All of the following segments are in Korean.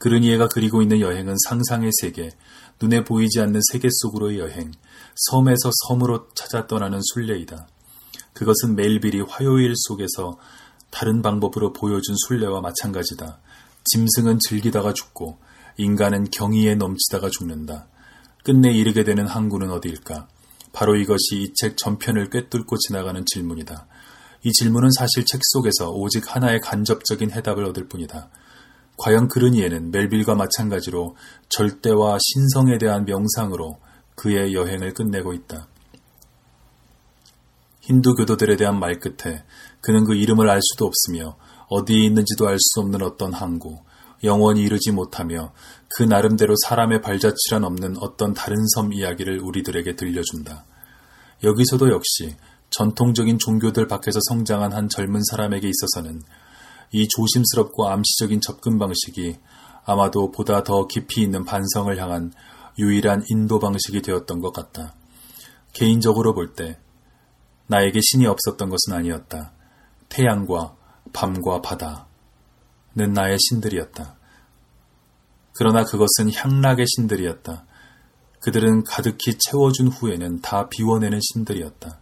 그르니에가 그리고 있는 여행은 상상의 세계, 눈에 보이지 않는 세계 속으로의 여행, 섬에서 섬으로 찾아 떠나는 순례이다. 그것은 멜빌이 화요일 속에서 다른 방법으로 보여준 순례와 마찬가지다. 짐승은 즐기다가 죽고 인간은 경의에 넘치다가 죽는다. 끝내 이르게 되는 항구는 어디일까? 바로 이것이 이 책 전편을 꿰뚫고 지나가는 질문이다. 이 질문은 사실 책 속에서 오직 하나의 간접적인 해답을 얻을 뿐이다. 과연 그르니에는 멜빌과 마찬가지로 절대와 신성에 대한 명상으로 그의 여행을 끝내고 있다. 힌두 교도들에 대한 말 끝에 그는 그 이름을 알 수도 없으며 어디에 있는지도 알 수 없는 어떤 항구, 영원히 이르지 못하며 그 나름대로 사람의 발자취란 없는 어떤 다른 섬 이야기를 우리들에게 들려준다. 여기서도 역시 전통적인 종교들 밖에서 성장한 한 젊은 사람에게 있어서는 이 조심스럽고 암시적인 접근 방식이 아마도 보다 더 깊이 있는 반성을 향한 유일한 인도 방식이 되었던 것 같다. 개인적으로 볼 때 나에게 신이 없었던 것은 아니었다. 태양과 밤과 바다는 나의 신들이었다. 그러나 그것은 향락의 신들이었다. 그들은 가득히 채워준 후에는 다 비워내는 신들이었다.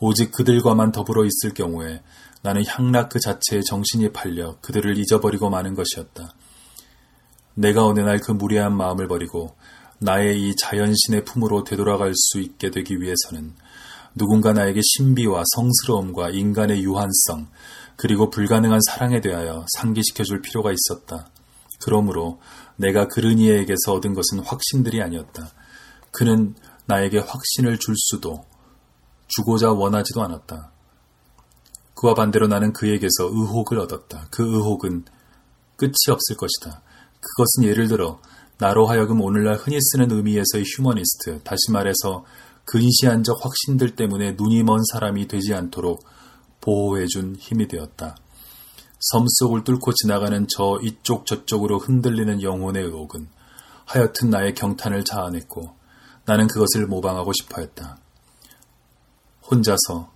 오직 그들과만 더불어 있을 경우에 나는 향락 그 자체에 정신이 팔려 그들을 잊어버리고 마는 것이었다. 내가 어느 날 그 무례한 마음을 버리고 나의 이 자연신의 품으로 되돌아갈 수 있게 되기 위해서는 누군가 나에게 신비와 성스러움과 인간의 유한성, 그리고 불가능한 사랑에 대하여 상기시켜 줄 필요가 있었다. 그러므로 내가 그르니에게서 얻은 것은 확신들이 아니었다. 그는 나에게 확신을 줄 수도 주고자 원하지도 않았다. 그와 반대로 나는 그에게서 의혹을 얻었다. 그 의혹은 끝이 없을 것이다. 그것은 예를 들어 나로 하여금 오늘날 흔히 쓰는 의미에서의 휴머니스트, 다시 말해서 근시안적 확신들 때문에 눈이 먼 사람이 되지 않도록 보호해준 힘이 되었다. 섬 속을 뚫고 지나가는 저 이쪽 저쪽으로 흔들리는 영혼의 의혹은 하여튼 나의 경탄을 자아냈고 나는 그것을 모방하고 싶어 했다. 혼자서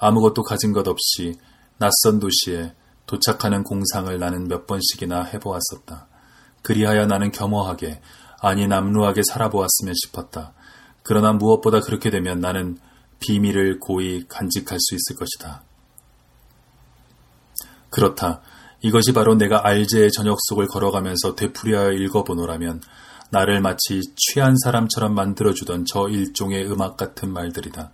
아무것도 가진 것 없이 낯선 도시에 도착하는 공상을 나는 몇 번씩이나 해보았었다. 그리하여 나는 겸허하게, 아니 남루하게 살아보았으면 싶었다. 그러나 무엇보다 그렇게 되면 나는 비밀을 고이 간직할 수 있을 것이다. 그렇다. 이것이 바로 내가 알제의 저녁 속을 걸어가면서 되풀이하여 읽어보노라면 나를 마치 취한 사람처럼 만들어주던 저 일종의 음악 같은 말들이다.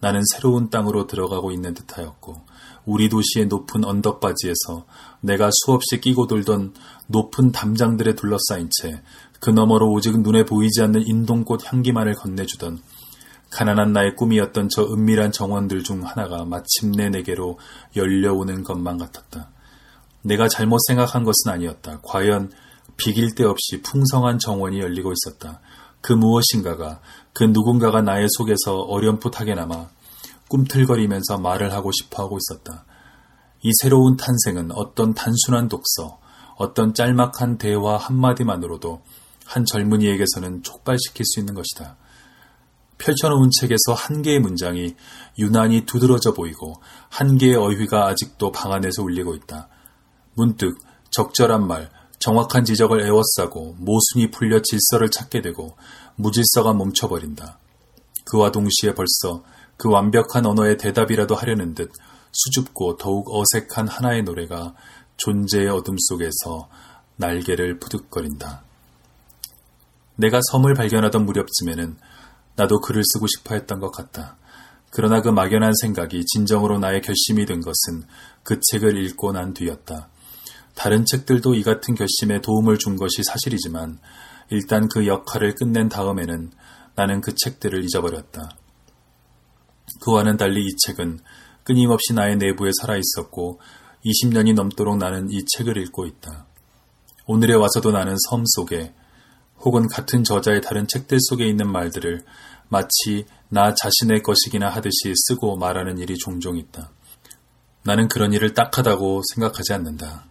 나는 새로운 땅으로 들어가고 있는 듯하였고 우리 도시의 높은 언덕바지에서 내가 수없이 끼고 돌던 높은 담장들에 둘러싸인 채 그 너머로 오직 눈에 보이지 않는 인동꽃 향기만을 건네주던 가난한 나의 꿈이었던 저 은밀한 정원들 중 하나가 마침내 내게로 열려오는 것만 같았다. 내가 잘못 생각한 것은 아니었다. 과연 비길 데 없이 풍성한 정원이 열리고 있었다. 그 무엇인가가, 그 누군가가 나의 속에서 어렴풋하게나마 꿈틀거리면서 말을 하고 싶어 하고 있었다. 이 새로운 탄생은 어떤 단순한 독서, 어떤 짤막한 대화 한마디만으로도 한 젊은이에게서는 촉발시킬 수 있는 것이다. 펼쳐놓은 책에서 한 개의 문장이 유난히 두드러져 보이고 한 개의 어휘가 아직도 방 안에서 울리고 있다. 문득 적절한 말, 정확한 지적을 애워싸고 모순이 풀려 질서를 찾게 되고 무질서가 멈춰버린다. 그와 동시에 벌써 그 완벽한 언어의 대답이라도 하려는 듯 수줍고 더욱 어색한 하나의 노래가 존재의 어둠 속에서 날개를 푸득거린다. 내가 섬을 발견하던 무렵쯤에는 나도 글을 쓰고 싶어 했던 것 같다. 그러나 그 막연한 생각이 진정으로 나의 결심이 된 것은 그 책을 읽고 난 뒤였다. 다른 책들도 이 같은 결심에 도움을 준 것이 사실이지만 일단 그 역할을 끝낸 다음에는 나는 그 책들을 잊어버렸다. 그와는 달리 이 책은 끊임없이 나의 내부에 살아 있었고 20년이 넘도록 나는 이 책을 읽고 있다. 오늘에 와서도 나는 섬 속에 혹은 같은 저자의 다른 책들 속에 있는 말들을 마치 나 자신의 것이기나 하듯이 쓰고 말하는 일이 종종 있다. 나는 그런 일을 딱하다고 생각하지 않는다.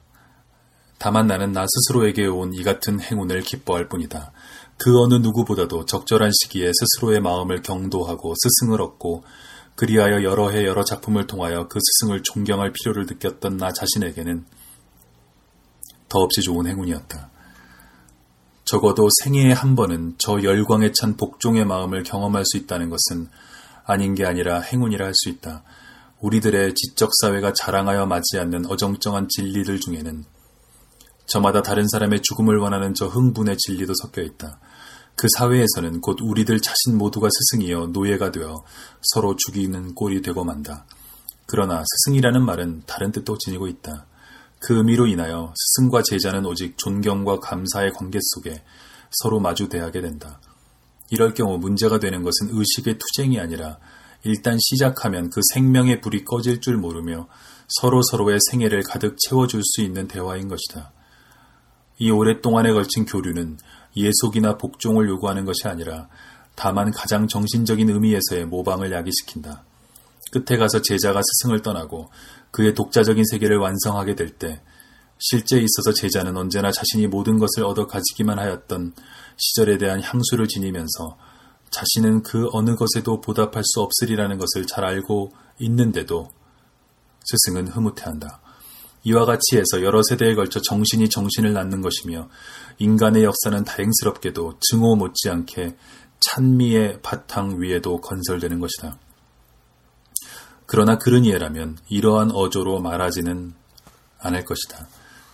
다만 나는 나 스스로에게 온 이 같은 행운을 기뻐할 뿐이다. 그 어느 누구보다도 적절한 시기에 스스로의 마음을 경도하고 스승을 얻고 그리하여 여러 해 여러 작품을 통하여 그 스승을 존경할 필요를 느꼈던 나 자신에게는 더없이 좋은 행운이었다. 적어도 생애에 한 번은 저 열광에 찬 복종의 마음을 경험할 수 있다는 것은 아닌 게 아니라 행운이라 할 수 있다. 우리들의 지적 사회가 자랑하여 맞지 않는 어정쩡한 진리들 중에는 저마다 다른 사람의 죽음을 원하는 저 흥분의 진리도 섞여 있다. 그 사회에서는 곧 우리들 자신 모두가 스승이여 노예가 되어 서로 죽이는 꼴이 되고 만다. 그러나 스승이라는 말은 다른 뜻도 지니고 있다. 그 의미로 인하여 스승과 제자는 오직 존경과 감사의 관계 속에 서로 마주 대하게 된다. 이럴 경우 문제가 되는 것은 의식의 투쟁이 아니라 일단 시작하면 그 생명의 불이 꺼질 줄 모르며 서로 서로의 생애를 가득 채워줄 수 있는 대화인 것이다. 이 오랫동안에 걸친 교류는 예속이나 복종을 요구하는 것이 아니라 다만 가장 정신적인 의미에서의 모방을 야기시킨다. 끝에 가서 제자가 스승을 떠나고 그의 독자적인 세계를 완성하게 될 때 실제 있어서 제자는 언제나 자신이 모든 것을 얻어 가지기만 하였던 시절에 대한 향수를 지니면서 자신은 그 어느 것에도 보답할 수 없으리라는 것을 잘 알고 있는데도 스승은 흐뭇해한다. 이와 같이 해서 여러 세대에 걸쳐 정신이 정신을 낳는 것이며 인간의 역사는 다행스럽게도 증오 못지않게 찬미의 바탕 위에도 건설되는 것이다. 그러나 그르니에라면 이러한 어조로 말하지는 않을 것이다.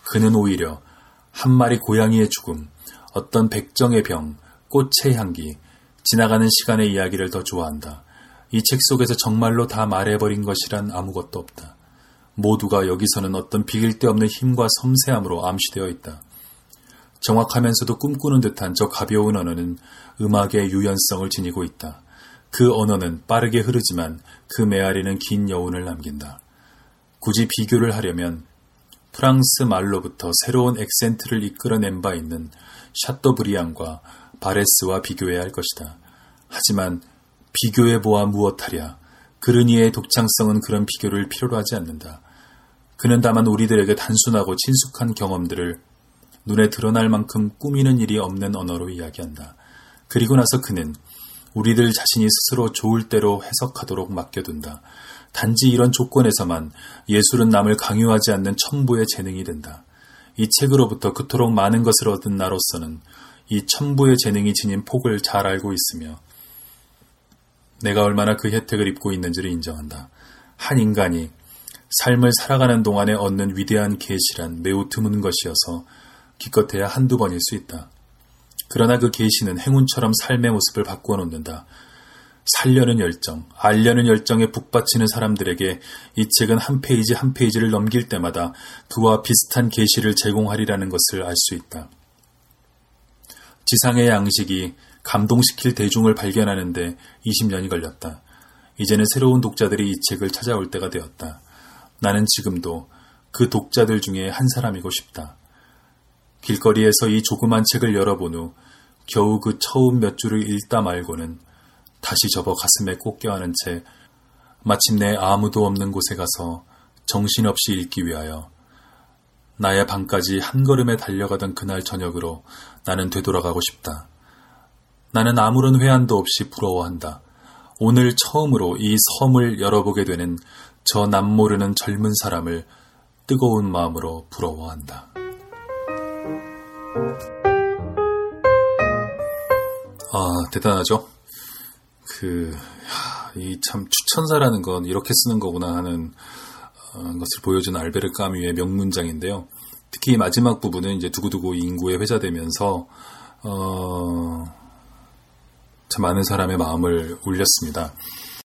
그는 오히려 한 마리 고양이의 죽음, 어떤 백정의 병, 꽃의 향기, 지나가는 시간의 이야기를 더 좋아한다. 이 책 속에서 정말로 다 말해버린 것이란 아무것도 없다. 모두가 여기서는 어떤 비길 데 없는 힘과 섬세함으로 암시되어 있다. 정확하면서도 꿈꾸는 듯한 저 가벼운 언어는 음악의 유연성을 지니고 있다. 그 언어는 빠르게 흐르지만 그 메아리는 긴 여운을 남긴다. 굳이 비교를 하려면 프랑스 말로부터 새로운 액센트를 이끌어낸 바 있는 샤토브리앙과 바레스와 비교해야 할 것이다. 하지만 비교해 보아 무엇하랴. 그르니의 독창성은 그런 비교를 필요로 하지 않는다. 그는 다만 우리들에게 단순하고 친숙한 경험들을 눈에 드러날 만큼 꾸미는 일이 없는 언어로 이야기한다. 그리고 나서 그는 우리들 자신이 스스로 좋을 대로 해석하도록 맡겨둔다. 단지 이런 조건에서만 예술은 남을 강요하지 않는 첨부의 재능이 된다. 이 책으로부터 그토록 많은 것을 얻은 나로서는 이 첨부의 재능이 지닌 폭을 잘 알고 있으며 내가 얼마나 그 혜택을 입고 있는지를 인정한다. 한 인간이 삶을 살아가는 동안에 얻는 위대한 계시란 매우 드문 것이어서 기껏해야 한두 번일 수 있다. 그러나 그 계시는 행운처럼 삶의 모습을 바꾸어 놓는다. 살려는 열정, 알려는 열정에 북받치는 사람들에게 이 책은 한 페이지 한 페이지를 넘길 때마다 그와 비슷한 계시를 제공하리라는 것을 알 수 있다. 지상의 양식이 감동시킬 대중을 발견하는데 20년이 걸렸다. 이제는 새로운 독자들이 이 책을 찾아올 때가 되었다. 나는 지금도 그 독자들 중에 한 사람이고 싶다. 길거리에서 이 조그만 책을 열어본 후 겨우 그 처음 몇 줄을 읽다 말고는 다시 접어 가슴에 꼭 껴안은 채 마침내 아무도 없는 곳에 가서 정신없이 읽기 위하여 나의 방까지 한 걸음에 달려가던 그날 저녁으로 나는 되돌아가고 싶다. 나는 아무런 회한도 없이 부러워한다. 오늘 처음으로 이 섬을 열어보게 되는 저 남모르는 젊은 사람을 뜨거운 마음으로 부러워한다. 아, 대단하죠? 그, 이 참 추천사라는 건 이렇게 쓰는 거구나 하는 어, 것을 보여준 알베르 까뮤의 명문장인데요. 특히 마지막 부분은 이제 두고두고 인구에 회자되면서 어, 참 많은 사람의 마음을 울렸습니다.